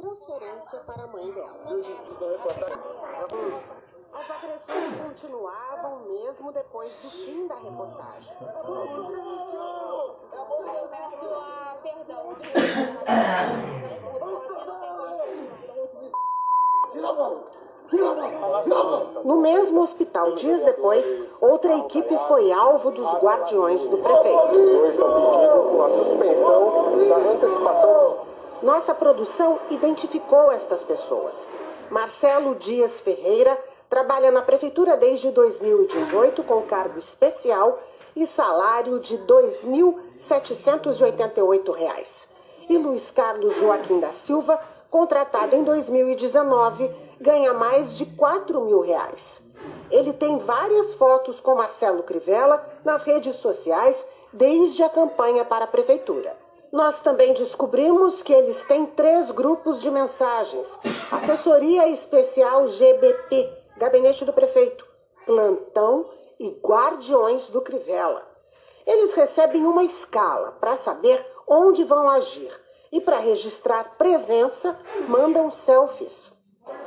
transferência para a mãe dela. As agressões continuavam mesmo depois do fim da reportagem. Eu peço a perdão. Tira a mão! Tira a mão! No mesmo hospital, dias depois, outra equipe foi alvo dos guardiões do prefeito. Dois estão pedindo a suspensão da antecipação. Nossa produção identificou estas pessoas. Marcelo Dias Ferreira trabalha na prefeitura desde 2018 com cargo especial e salário de R$ 2.788. E Luiz Carlos Joaquim da Silva, contratado em 2019, ganha mais de 4 mil reais. Ele tem várias fotos com Marcelo Crivella nas redes sociais desde a campanha para a prefeitura. Nós também descobrimos que eles têm três grupos de mensagens: Assessoria Especial GBP, Gabinete do Prefeito, Plantão e Guardiões do Crivella. Eles recebem uma escala para saber onde vão agir e para registrar presença mandam selfies.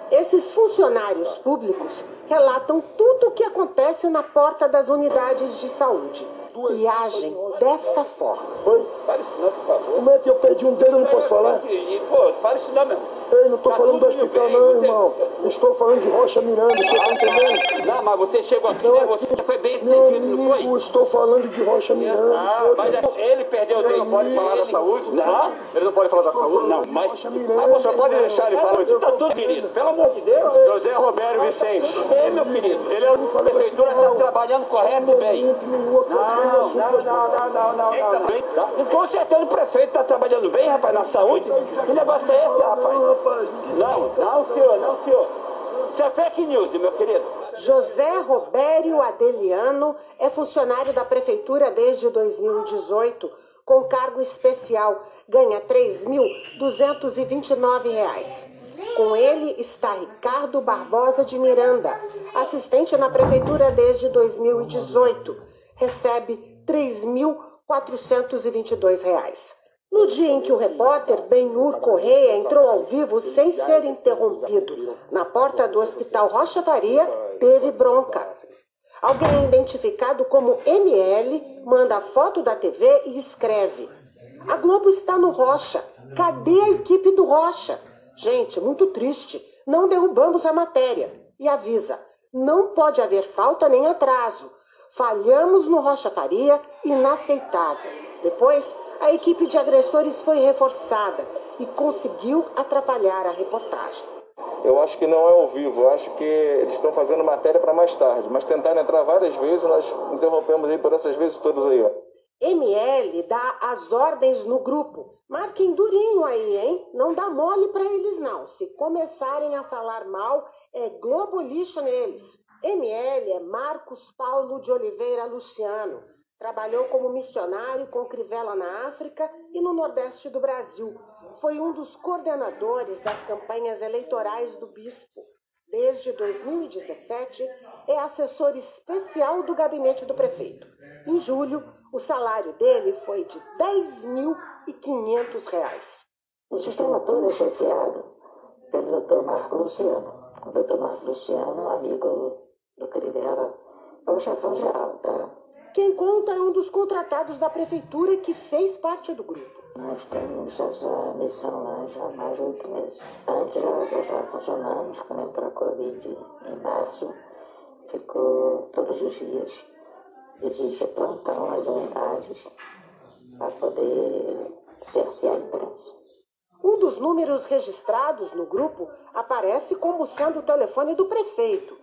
Esses funcionários públicos relatam tudo o que acontece na porta das unidades de saúde e agem desta forma. Oi? Para isso não, por favor. Como é que eu perdi um dedo e não posso falar? Pô, para isso não, meu. Ei, não tô Tá falando do hospital bem, não, você- irmão. Estou falando de Rocha Miranda, você tá entendendo? Não, mas você chegou aqui, Não, né? Você que- foi bem Meu entendido, não foi? amigo, estou falando de Rocha Miranda. Ah, mas é- ele perdeu o Ele dente. não pode falar da Ele- saúde? Não, Ele não pode falar da saúde? não, mas... Rocha Mas Miranda. você pode deixar ele falar. Tá tudo, querido. Pelo amor de Deus. José Roberto Vicente. Ei, meu querido. Ele é o a prefeitura está trabalhando correto e bem. Não, não, não, não, não, não, tá bem? Tá? Com certeza o prefeito está trabalhando bem, rapaz, na saúde. Que negócio esse, rapaz? Não. Não, senhor, não, senhor. Isso é fake news, meu querido. José Robério Adeliano é funcionário da prefeitura desde 2018, com cargo especial, ganha 3.229 reais. Com ele está Ricardo Barbosa de Miranda, assistente na prefeitura desde 2018, recebe R$ 3.422. No dia em que o repórter Benhur Correia entrou ao vivo sem ser interrompido na porta do Hospital Rocha Faria, teve bronca. Alguém identificado como ML manda foto da TV e escreve: A Globo está no Rocha. Cadê a equipe do Rocha? Gente, muito triste. Não derrubamos a matéria. E avisa: não pode haver falta nem atraso. Falhamos no Rocha Faria, inaceitável. Depois, a equipe de agressores foi reforçada e conseguiu atrapalhar a reportagem. Eu acho que não é ao vivo, eu acho que eles estão fazendo matéria para mais tarde, mas tentaram entrar várias vezes, nós interrompemos aí por essas vezes todas aí, ó. ML dá as ordens no grupo. Marquem durinho aí, hein? Não dá mole pra eles, não. Se começarem a falar mal, é globo lixo neles. ML é Marcos Paulo de Oliveira Luciano. Trabalhou como missionário com Crivella na África e no Nordeste do Brasil. Foi um dos coordenadores das campanhas eleitorais do bispo. Desde 2017, é assessor especial do gabinete do prefeito. Em julho, o salário dele foi de 10.500 reais. O sistema todo é chefiado pelo Dr. Marco Luciano. O Dr. Marco Luciano, amigo do Crivella, é o chefão geral, tá? Quem conta é um dos contratados da prefeitura que fez parte do grupo. Nós temos essa missão lá já há mais de oito meses. Antes já, estava funcionando, quando entrou a Covid em março, ficou todos os dias. Existe plantão nas unidades para poder cercear a imprensa. Um dos números registrados no grupo aparece como sendo o telefone do prefeito.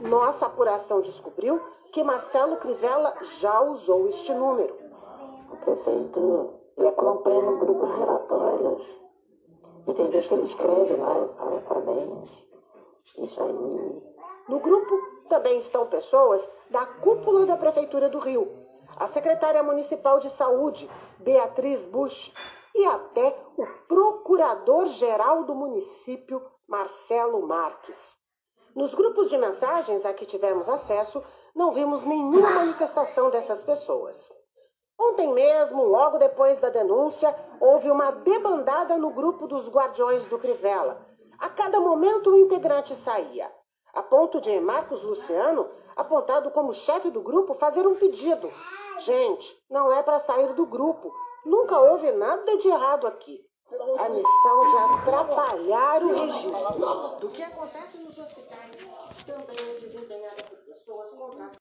Nossa apuração descobriu que Marcelo Crivella já usou este número. O prefeito ele acompanha no grupo os relatórios. E tem vezes que ele escreve lá e parabéns. Isso aí. No grupo também estão pessoas da cúpula da Prefeitura do Rio, a secretária municipal de saúde, Beatriz Bush, e até o procurador-geral do município, Marcelo Marques. Nos grupos de mensagens a que tivemos acesso, não vimos nenhuma manifestação dessas pessoas. Ontem mesmo, logo depois da denúncia, houve uma debandada no grupo dos Guardiões do Crivella. A cada momento, um integrante saía, a ponto de Marcos Luciano, apontado como chefe do grupo, fazer um pedido. Gente, não é para sair do grupo. Nunca houve nada de errado aqui. A missão de atrapalhar o registro do que acontece nos hospitais também é desempenhada por pessoas contratadas.